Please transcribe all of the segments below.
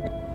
That's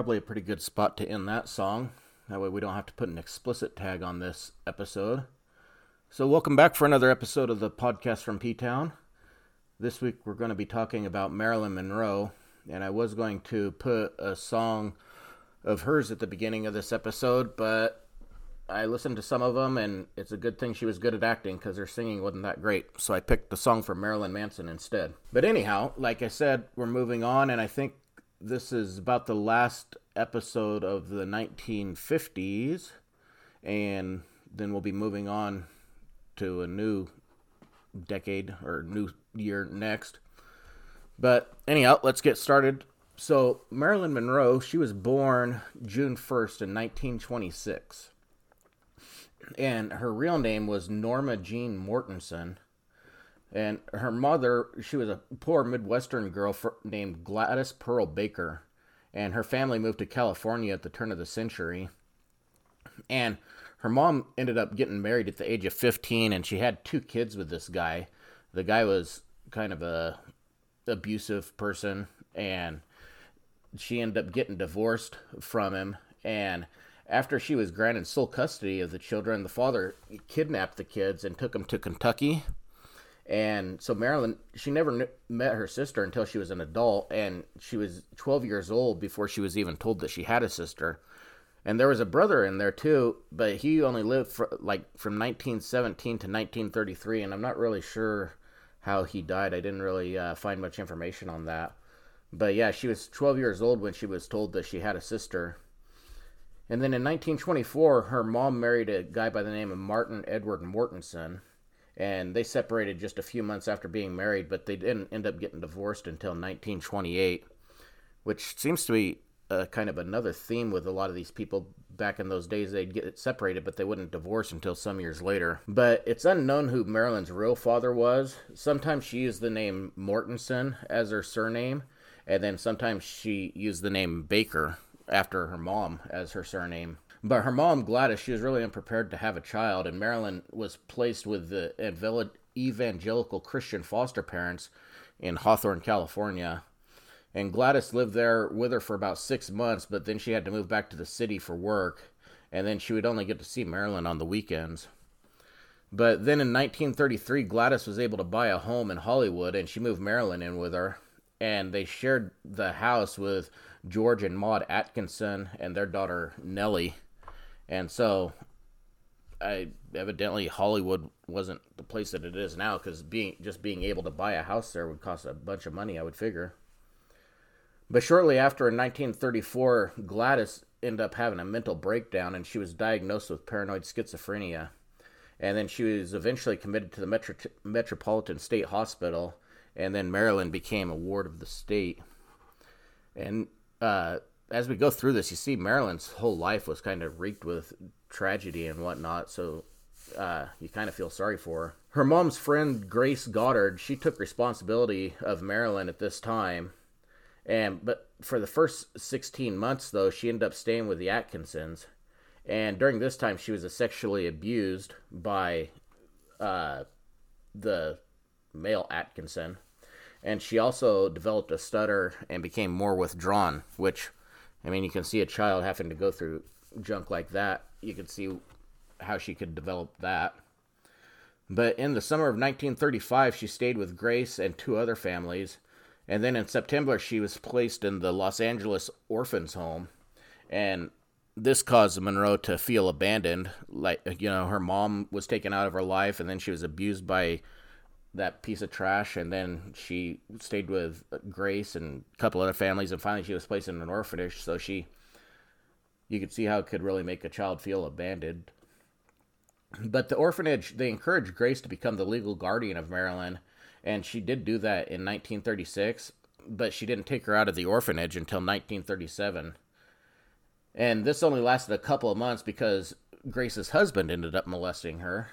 probably a pretty good spot to end that song. That way we don't have to put an explicit tag on this episode. So, welcome back for another episode of the podcast from P Town. This week we're going to be talking about Marilyn Monroe, and I was going to put a song of hers at the beginning of this episode, but I listened to some of them, and it's a good thing she was good at acting because her singing wasn't that great. So I picked the song from Marilyn Manson instead. But anyhow, like I said, we're moving on, and I think this is about the last episode of the 1950s, and then we'll be moving on to a new decade or new year next. But anyhow, let's get started. So, Marilyn Monroe, she was born June 1st in 1926. And her real name was Norma Jean Mortensen and her mother, she was a poor Midwestern girl for, named Gladys Pearl Baker. And her family moved to California at the turn of the century. And her mom ended up getting married at the age of 15, and she had two kids with this guy. The guy was kind of a abusive person, and she ended up getting divorced from him. And after she was granted sole custody of the children, the father kidnapped the kids and took them to Kentucky and so Marilyn, she never kn- met her sister until she was an adult, and she was 12 years old before she was even told that she had a sister. And there was a brother in there too, but he only lived for, like from 1917 to 1933, and I'm not really sure how he died. I didn't really uh, find much information on that. But yeah, she was 12 years old when she was told that she had a sister. And then in 1924, her mom married a guy by the name of Martin Edward Mortensen and they separated just a few months after being married, but they didn't end up getting divorced until 1928, which seems to be a kind of another theme with a lot of these people back in those days. They'd get separated, but they wouldn't divorce until some years later. But it's unknown who Marilyn's real father was. Sometimes she used the name Mortensen as her surname, and then sometimes she used the name Baker after her mom as her surname. But her mom, Gladys, she was really unprepared to have a child, and Marilyn was placed with the evangelical Christian foster parents in Hawthorne, California. And Gladys lived there with her for about six months, but then she had to move back to the city for work, and then she would only get to see Marilyn on the weekends. But then in 1933, Gladys was able to buy a home in Hollywood, and she moved Marilyn in with her. And they shared the house with George and Maud Atkinson and their daughter Nellie. And so, I evidently Hollywood wasn't the place that it is now because being just being able to buy a house there would cost a bunch of money, I would figure. But shortly after, in 1934, Gladys ended up having a mental breakdown and she was diagnosed with paranoid schizophrenia. And then she was eventually committed to the Metro- Metropolitan State Hospital, and then Marilyn became a ward of the state. And uh, as we go through this, you see Marilyn's whole life was kind of reeked with tragedy and whatnot. So uh, you kind of feel sorry for her. Her mom's friend Grace Goddard, she took responsibility of Marilyn at this time, and but for the first 16 months though, she ended up staying with the Atkinsons, and during this time she was sexually abused by uh, the male Atkinson, and she also developed a stutter and became more withdrawn, which I mean, you can see a child having to go through junk like that. You can see how she could develop that. But in the summer of 1935, she stayed with Grace and two other families. And then in September, she was placed in the Los Angeles Orphans Home. And this caused Monroe to feel abandoned. Like, you know, her mom was taken out of her life, and then she was abused by that piece of trash. And then she stayed with Grace and a couple other families. And finally, she was placed in an orphanage. So she, you could see how it could really make a child feel abandoned. But the orphanage, they encouraged Grace to become the legal guardian of Marilyn. And she did do that in 1936, but she didn't take her out of the orphanage until 1937 and this only lasted a couple of months because Grace's husband ended up molesting her.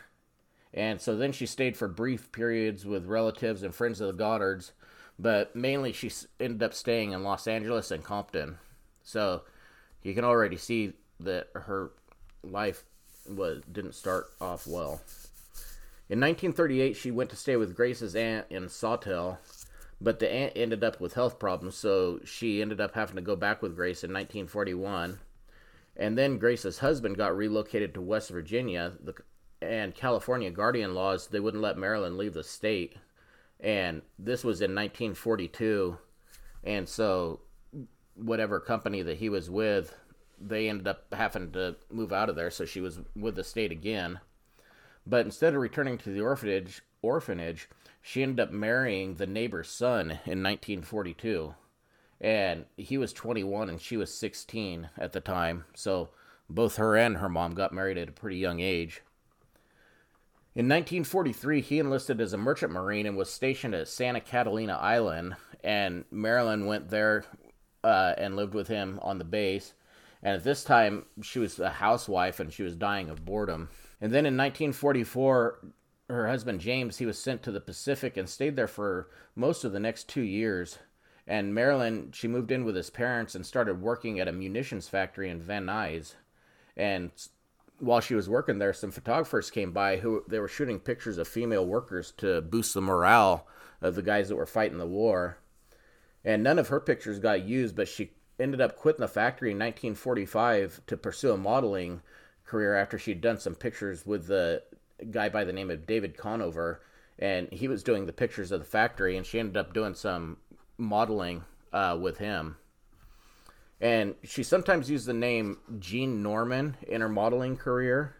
And so then she stayed for brief periods with relatives and friends of the Goddards, but mainly she ended up staying in Los Angeles and Compton. So you can already see that her life was didn't start off well. In 1938, she went to stay with Grace's aunt in Sawtell, but the aunt ended up with health problems, so she ended up having to go back with Grace in 1941. And then Grace's husband got relocated to West Virginia, the, and California guardian laws, they wouldn't let Marilyn leave the state. And this was in 1942. And so, whatever company that he was with, they ended up having to move out of there. So she was with the state again. But instead of returning to the orphanage, orphanage, she ended up marrying the neighbor's son in 1942 and he was 21 and she was 16 at the time. So both her and her mom got married at a pretty young age. In 1943, he enlisted as a merchant marine and was stationed at Santa Catalina Island, and Marilyn went there uh, and lived with him on the base. And at this time, she was a housewife and she was dying of boredom. And then in 1944, her husband James, he was sent to the Pacific and stayed there for most of the next two years. And Marilyn, she moved in with his parents and started working at a munitions factory in Van Nuys. And while she was working there, some photographers came by who they were shooting pictures of female workers to boost the morale of the guys that were fighting the war. And none of her pictures got used, but she ended up quitting the factory in 1945 to pursue a modeling career after she'd done some pictures with the guy by the name of David Conover. And he was doing the pictures of the factory, and she ended up doing some modeling uh, with him. And she sometimes used the name Jean Norman in her modeling career.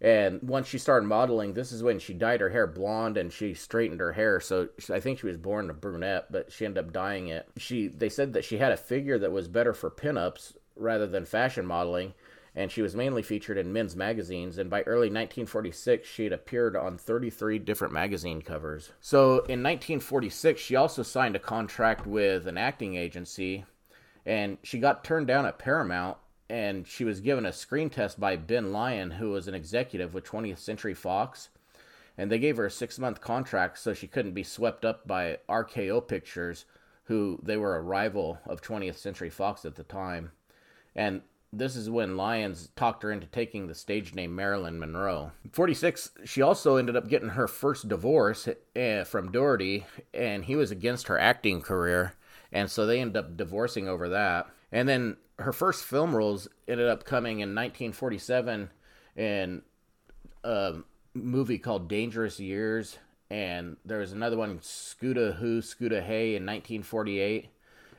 And once she started modeling, this is when she dyed her hair blonde and she straightened her hair. So I think she was born a brunette, but she ended up dyeing it. She they said that she had a figure that was better for pinups rather than fashion modeling, and she was mainly featured in men's magazines. And by early 1946, she had appeared on 33 different magazine covers. So in 1946, she also signed a contract with an acting agency, and she got turned down at Paramount. And she was given a screen test by Ben Lyon, who was an executive with 20th Century Fox. And they gave her a six month contract so she couldn't be swept up by RKO Pictures, who they were a rival of 20th Century Fox at the time. And this is when Lyons talked her into taking the stage name Marilyn Monroe. 46, she also ended up getting her first divorce uh, from Dougherty, and he was against her acting career, and so they ended up divorcing over that. And then her first film roles ended up coming in 1947 in a movie called Dangerous Years, and there was another one, Scudda Hoo, Scudda Hay, in 1948.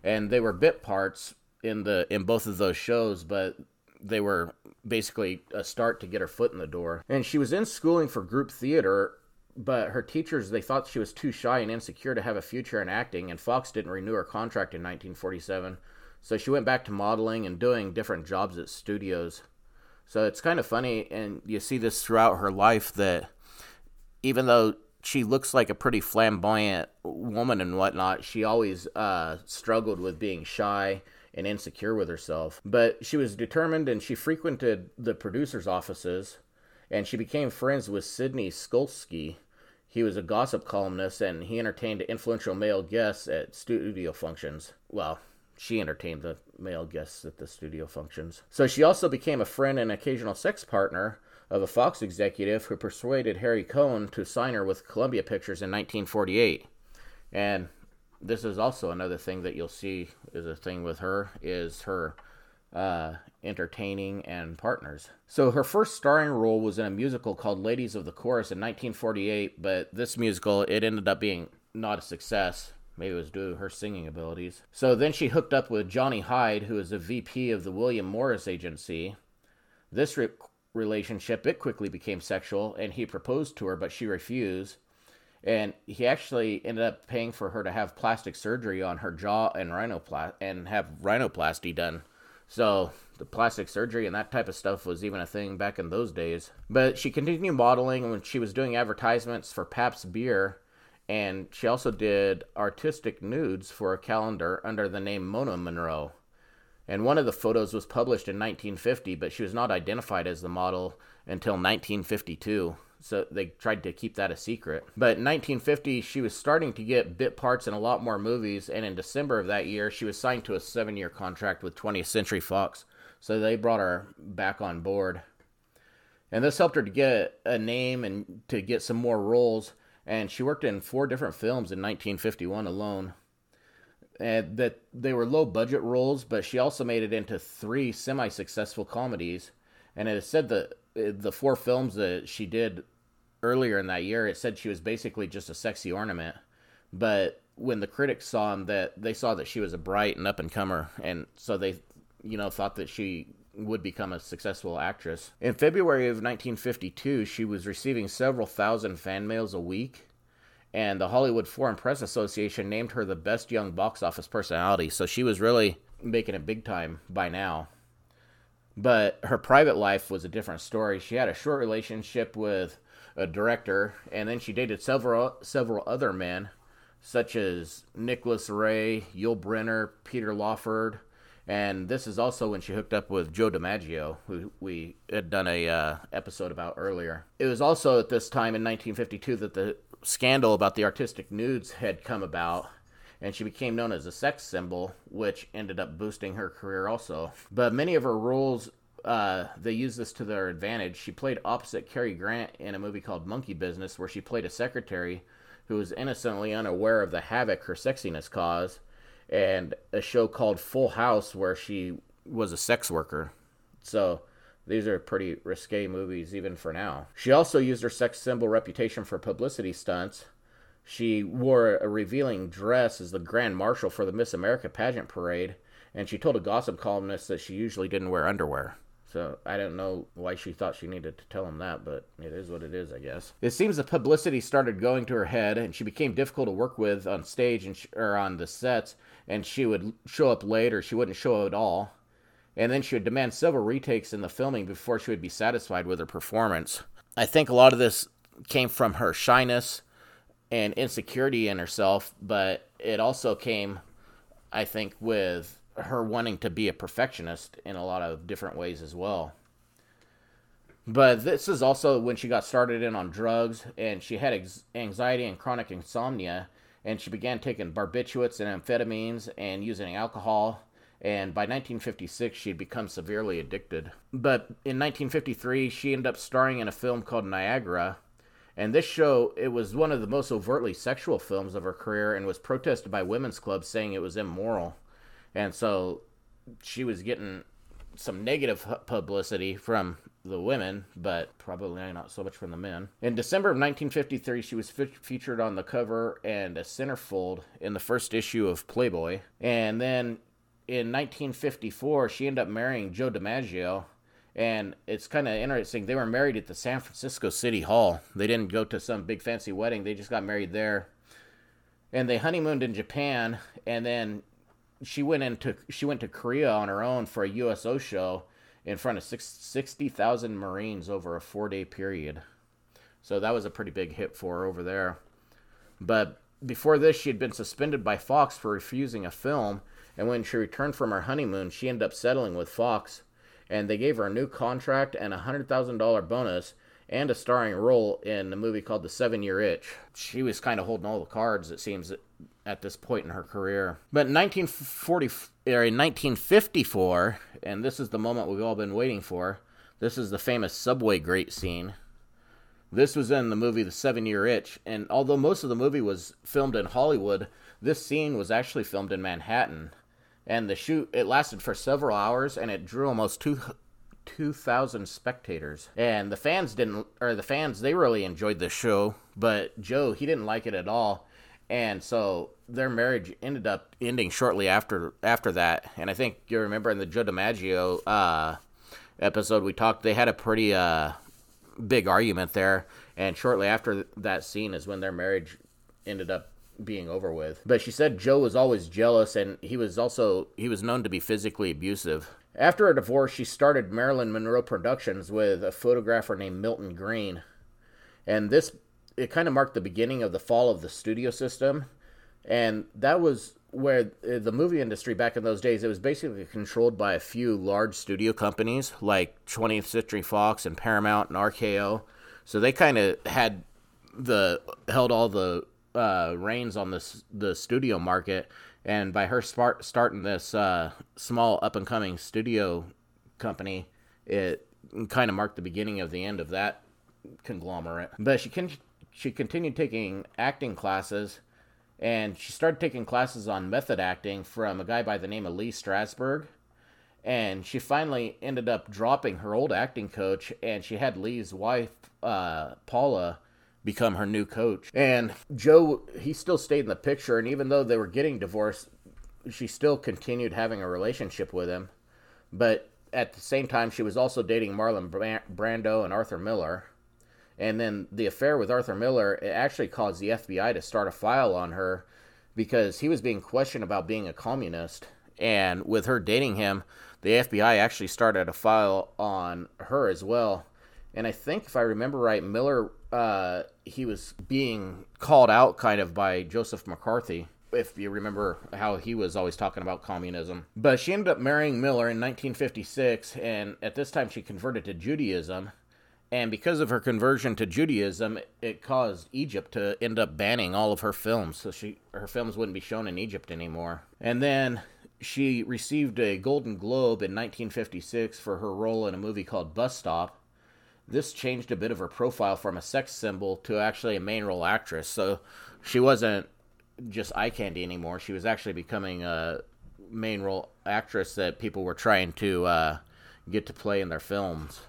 And they were bit parts in the in both of those shows, but they were basically a start to get her foot in the door. And she was in schooling for group theater, but her teachers they thought she was too shy and insecure to have a future in acting, and Fox didn't renew her contract in 1947. So she went back to modeling and doing different jobs at studios. So it's kind of funny, and you see this throughout her life that even though she looks like a pretty flamboyant woman and whatnot, she always uh, struggled with being shy and insecure with herself. But she was determined and she frequented the producer's offices and she became friends with Sidney Skolsky. He was a gossip columnist and he entertained influential male guests at studio functions. Well, she entertained the male guests at the studio functions. So she also became a friend and occasional sex partner of a Fox executive who persuaded Harry Cohn to sign her with Columbia Pictures in 1948. And this is also another thing that you'll see is a thing with her is her uh, entertaining and partners. So her first starring role was in a musical called Ladies of the Chorus in 1948, but this musical it ended up being not a success. Maybe it was due to her singing abilities. So then she hooked up with Johnny Hyde, who is a VP of the William Morris Agency. This re- relationship it quickly became sexual, and he proposed to her, but she refused. And he actually ended up paying for her to have plastic surgery on her jaw and rhinoplasty and have rhinoplasty done. So the plastic surgery and that type of stuff was even a thing back in those days. But she continued modeling when she was doing advertisements for Pabst beer, and she also did artistic nudes for a calendar under the name Mona Monroe. And one of the photos was published in 1950, but she was not identified as the model until 1952 so they tried to keep that a secret. But in 1950, she was starting to get bit parts in a lot more movies, and in December of that year, she was signed to a seven year contract with 20th Century Fox. So they brought her back on board. And this helped her to get a name and to get some more roles. And she worked in four different films in 1951 alone. And that they were low budget roles, but she also made it into three semi successful comedies. And it is said that the four films that she did earlier in that year, it said she was basically just a sexy ornament. But when the critics saw him, that they saw that she was a bright and up and comer, and so they, you know, thought that she would become a successful actress. In February of 1952, she was receiving several thousand fan mails a week, and the Hollywood Foreign Press Association named her the best young box office personality. So she was really making it big time by now. But her private life was a different story. She had a short relationship with a director, and then she dated several several other men, such as Nicholas Ray, Yul Brynner, Peter Lawford, and this is also when she hooked up with Joe DiMaggio, who we had done a uh, episode about earlier. It was also at this time in 1952 that the scandal about the artistic nudes had come about, and she became known as a sex symbol, which ended up boosting her career also. But many of her roles, uh, they used this to their advantage. She played opposite Cary Grant in a movie called Monkey Business, where she played a secretary who was innocently unaware of the havoc her sexiness caused, and a show called Full House, where she was a sex worker. So, these are pretty risque movies even for now. She also used her sex symbol reputation for publicity stunts she wore a revealing dress as the grand marshal for the Miss America pageant parade, and she told a gossip columnist that she usually didn't wear underwear. So I don't know why she thought she needed to tell him that, but it is what it is, I guess. It seems the publicity started going to her head, and she became difficult to work with on stage and sh- or on the sets. And she would show up late, or she wouldn't show at all. And then she would demand several retakes in the filming before she would be satisfied with her performance. I think a lot of this came from her shyness and insecurity in herself, but it also came, I think, with her wanting to be a perfectionist in a lot of different ways as well. But this is also when she got started in on drugs, and she had ex- anxiety and chronic insomnia, and she began taking barbiturates and amphetamines and using alcohol. And by 1956, she had become severely addicted. But in 1953, she ended up starring in a film called Niagara, and this show, it was one of the most overtly sexual films of her career and was protested by women's clubs saying it was immoral. And so she was getting some negative publicity from the women, but probably not so much from the men. In December of 1953, she was fe- featured on the cover and a centerfold in the first issue of Playboy. And then in 1954, she ended up marrying Joe DiMaggio, and it's kind of interesting. They were married at the San Francisco City Hall. They didn't go to some big fancy wedding. They just got married there. And they honeymooned in Japan, and then she went into she went to Korea on her own for a USO show in front of 60,000 Marines over a 4-day period. So that was a pretty big hit for her over there. But before this, she had been suspended by Fox for refusing a film, and when she returned from her honeymoon, she ended up settling with Fox and they gave her a new contract and a hundred thousand dollar bonus and a starring role in a movie called The Seven Year Itch. She was kind of holding all the cards, it seems, at this point in her career. But in 1940, or in 1954, and this is the moment we've all been waiting for. This is the famous subway grate scene. This was in the movie The Seven Year Itch, and although most of the movie was filmed in Hollywood, this scene was actually filmed in Manhattan and the shoot it lasted for several hours, and it drew almost two. 2,000 spectators. And the fans didn't, or the fans, they really enjoyed the show, but Joe, he didn't like it at all. And so their marriage ended up ending shortly after after that. And I think you remember in the Joe DiMaggio uh, episode we talked, they had a pretty uh, big argument there. And shortly after that scene is when their marriage ended up being over with. But she said Joe was always jealous and he was also he was known to be physically abusive. After a divorce, she started Marilyn Monroe Productions with a photographer named Milton Greene. And this it kind of marked the beginning of the fall of the studio system. And that was where uh, the movie industry back in those days it was basically controlled by a few large studio companies like 20th Century Fox and Paramount and RKO. So they kind of had the held all the uh, reins on this the studio market, and by her start, starting this uh, small up and coming studio company, it kind of marked the beginning of the end of that conglomerate. But she can she continued taking acting classes, and she started taking classes on method acting from a guy by the name of Lee Strasberg. And she finally ended up dropping her old acting coach, and she had Lee's wife, uh, Paula, become her new coach. And Joe, he still stayed in the picture, and even though they were getting divorced, she still continued having a relationship with him. But at the same time, she was also dating Marlon Brando and Arthur Miller. And then the affair with Arthur Miller it actually caused the FBI to start a file on her because he was being questioned about being a communist. And with her dating him, the FBI actually started a file on her as well. And I think, if I remember right, Miller uh, he was being called out kind of by Joseph McCarthy. If you remember how he was always talking about communism. But she ended up marrying Miller in 1956, and at this time she converted to Judaism. And because of her conversion to Judaism, it caused Egypt to end up banning all of her films. So she her films wouldn't be shown in Egypt anymore. And then she received a Golden Globe in 1956 for her role in a movie called Bus Stop this changed a bit of her profile from a sex symbol to actually a main role actress. So she wasn't just eye candy anymore. She was actually becoming a main role actress that people were trying to uh, get to play in their films.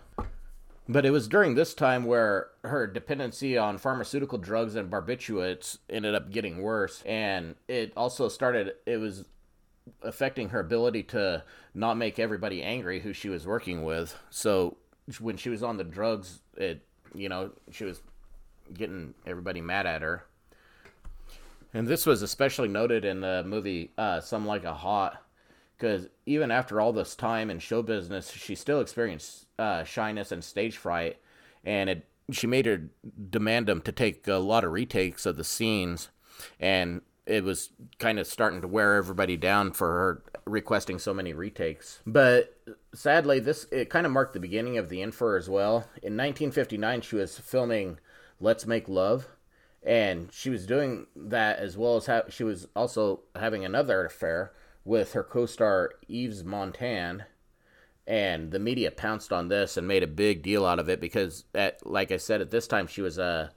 But it was during this time where her dependency on pharmaceutical drugs and barbiturates ended up getting worse. And it also started, it was affecting her ability to not make everybody angry who she was working with. So when she was on the drugs, it you know she was getting everybody mad at her. And this was especially noted in the movie uh, Some Like It Hot, because even after all this time in show business, she still experienced uh, shyness and stage fright, and it she made her demand them to take a lot of retakes of the scenes, and it was kind of starting to wear everybody down for her requesting so many retakes. But sadly, this it kind of marked the beginning of the her as well. In 1959, she was filming "Let's Make Love," and she was doing that as well as ha- she was also having another affair with her co-star Yves Montand. And the media pounced on this and made a big deal out of it because, at like I said, at this time she was a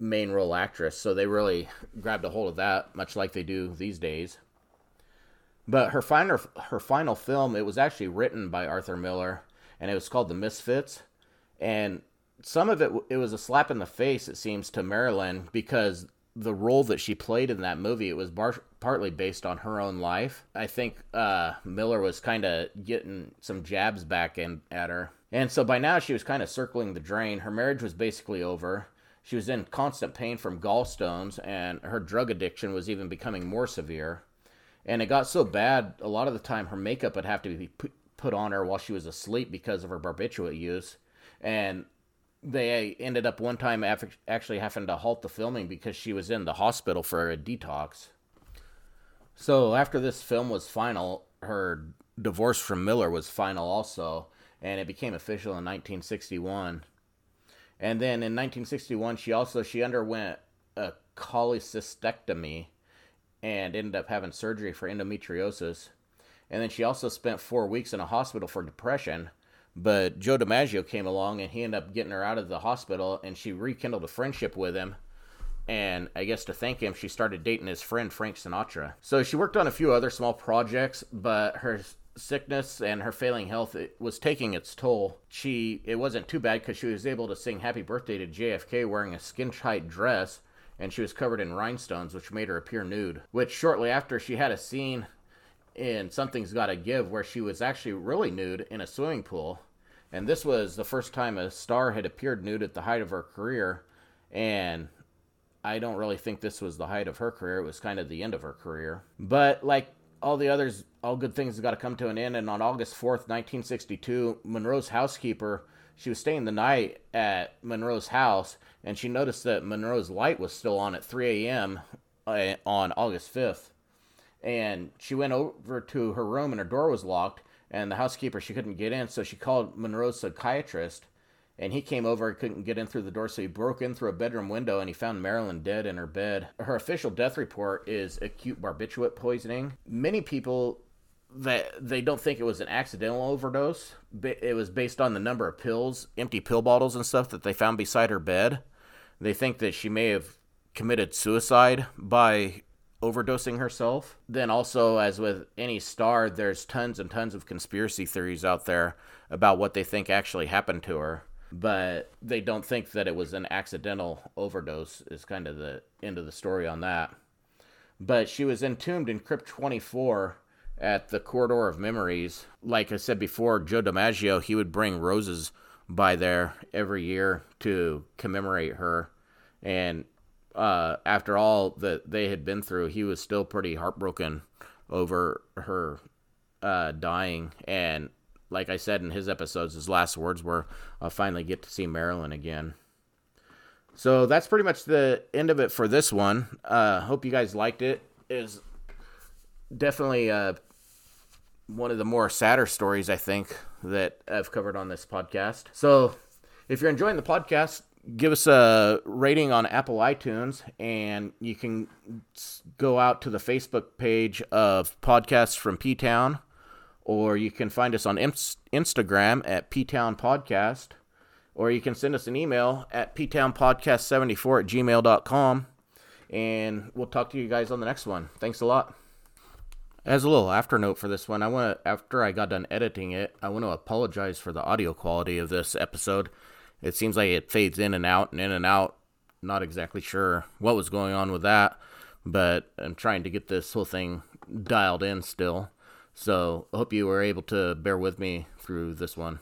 main role actress, so they really grabbed a hold of that, much like they do these days. But her final her final film, it was actually written by Arthur Miller, and it was called The Misfits, and some of it it was a slap in the face, it seems, to Marilyn because the role that she played in that movie it was bar- partly based on her own life. I think uh, Miller was kind of getting some jabs back in at her, and so by now she was kind of circling the drain. Her marriage was basically over. She was in constant pain from gallstones, and her drug addiction was even becoming more severe. And it got so bad, a lot of the time her makeup would have to be put on her while she was asleep because of her barbiturate use. And they ended up one time actually having to halt the filming because she was in the hospital for a detox. So after this film was final, her divorce from Miller was final also, and it became official in 1961. And then in 1961, she also she underwent a cholecystectomy and ended up having surgery for endometriosis. And then she also spent four weeks in a hospital for depression. But Joe DiMaggio came along and he ended up getting her out of the hospital and she rekindled a friendship with him. and I guess to thank him, she started dating his friend Frank Sinatra. So she worked on a few other small projects, but her sickness and her failing health it was taking its toll. She it wasn't too bad because she was able to sing "Happy Birthday" to JFK wearing a skin tight dress, and she was covered in rhinestones, which made her appear nude. Which shortly after she had a scene in Something's Gotta Give where she was actually really nude in a swimming pool. And this was the first time a star had appeared nude at the height of her career. And I don't really think this was the height of her career. It was kind of the end of her career. But like all the others, all good things have got to come to an end. And on August 4th, 1962, Monroe's housekeeper, she was staying the night at Monroe's house, and she noticed that Monroe's light was still on at 3 a.m. Uh, on August 5th. And she went over to her room, and her door was locked, and the housekeeper, she couldn't get in, so she called Monroe's psychiatrist and he came over and couldn't get in through the door, so he broke in through a bedroom window and he found Marilyn dead in her bed. Her official death report is acute barbiturate poisoning. Many people that they don't think it was an accidental overdose. It was based on the number of pills, empty pill bottles and stuff that they found beside her bed. They think that she may have committed suicide by overdosing herself. Then also as with any star, there's tons and tons of conspiracy theories out there about what they think actually happened to her. But they don't think that it was an accidental overdose is kind of the end of the story on that. But she was entombed in crypt 24 at the corridor of memories. Like i said before joe dimaggio he would bring roses by there every year to commemorate her and uh, after all that they had been through he was still pretty heartbroken over her uh, dying and like I said in his episodes, his last words were, I'll finally get to see Marilyn again. So that's pretty much the end of it for this one. Uh, hope you guys liked it. Is definitely uh, one of the more sadder stories, I think, that I've covered on this podcast. So if you're enjoying the podcast, give us a rating on Apple iTunes, and you can go out to the Facebook page of Podcasts from P Town or you can find us on Instagram at P Town podcast, or you can send us an email at ptownpodcast74 at gmail.com, and we'll talk to you guys on the next one. Thanks a lot. As a little after note for this one, I want to, after I got done editing it, I want to apologize for the audio quality of this episode. It seems like it fades in and out and in and out. Not exactly sure what was going on with that, but I'm trying to get this whole thing dialed in still. So I hope you were able to bear with me through this one.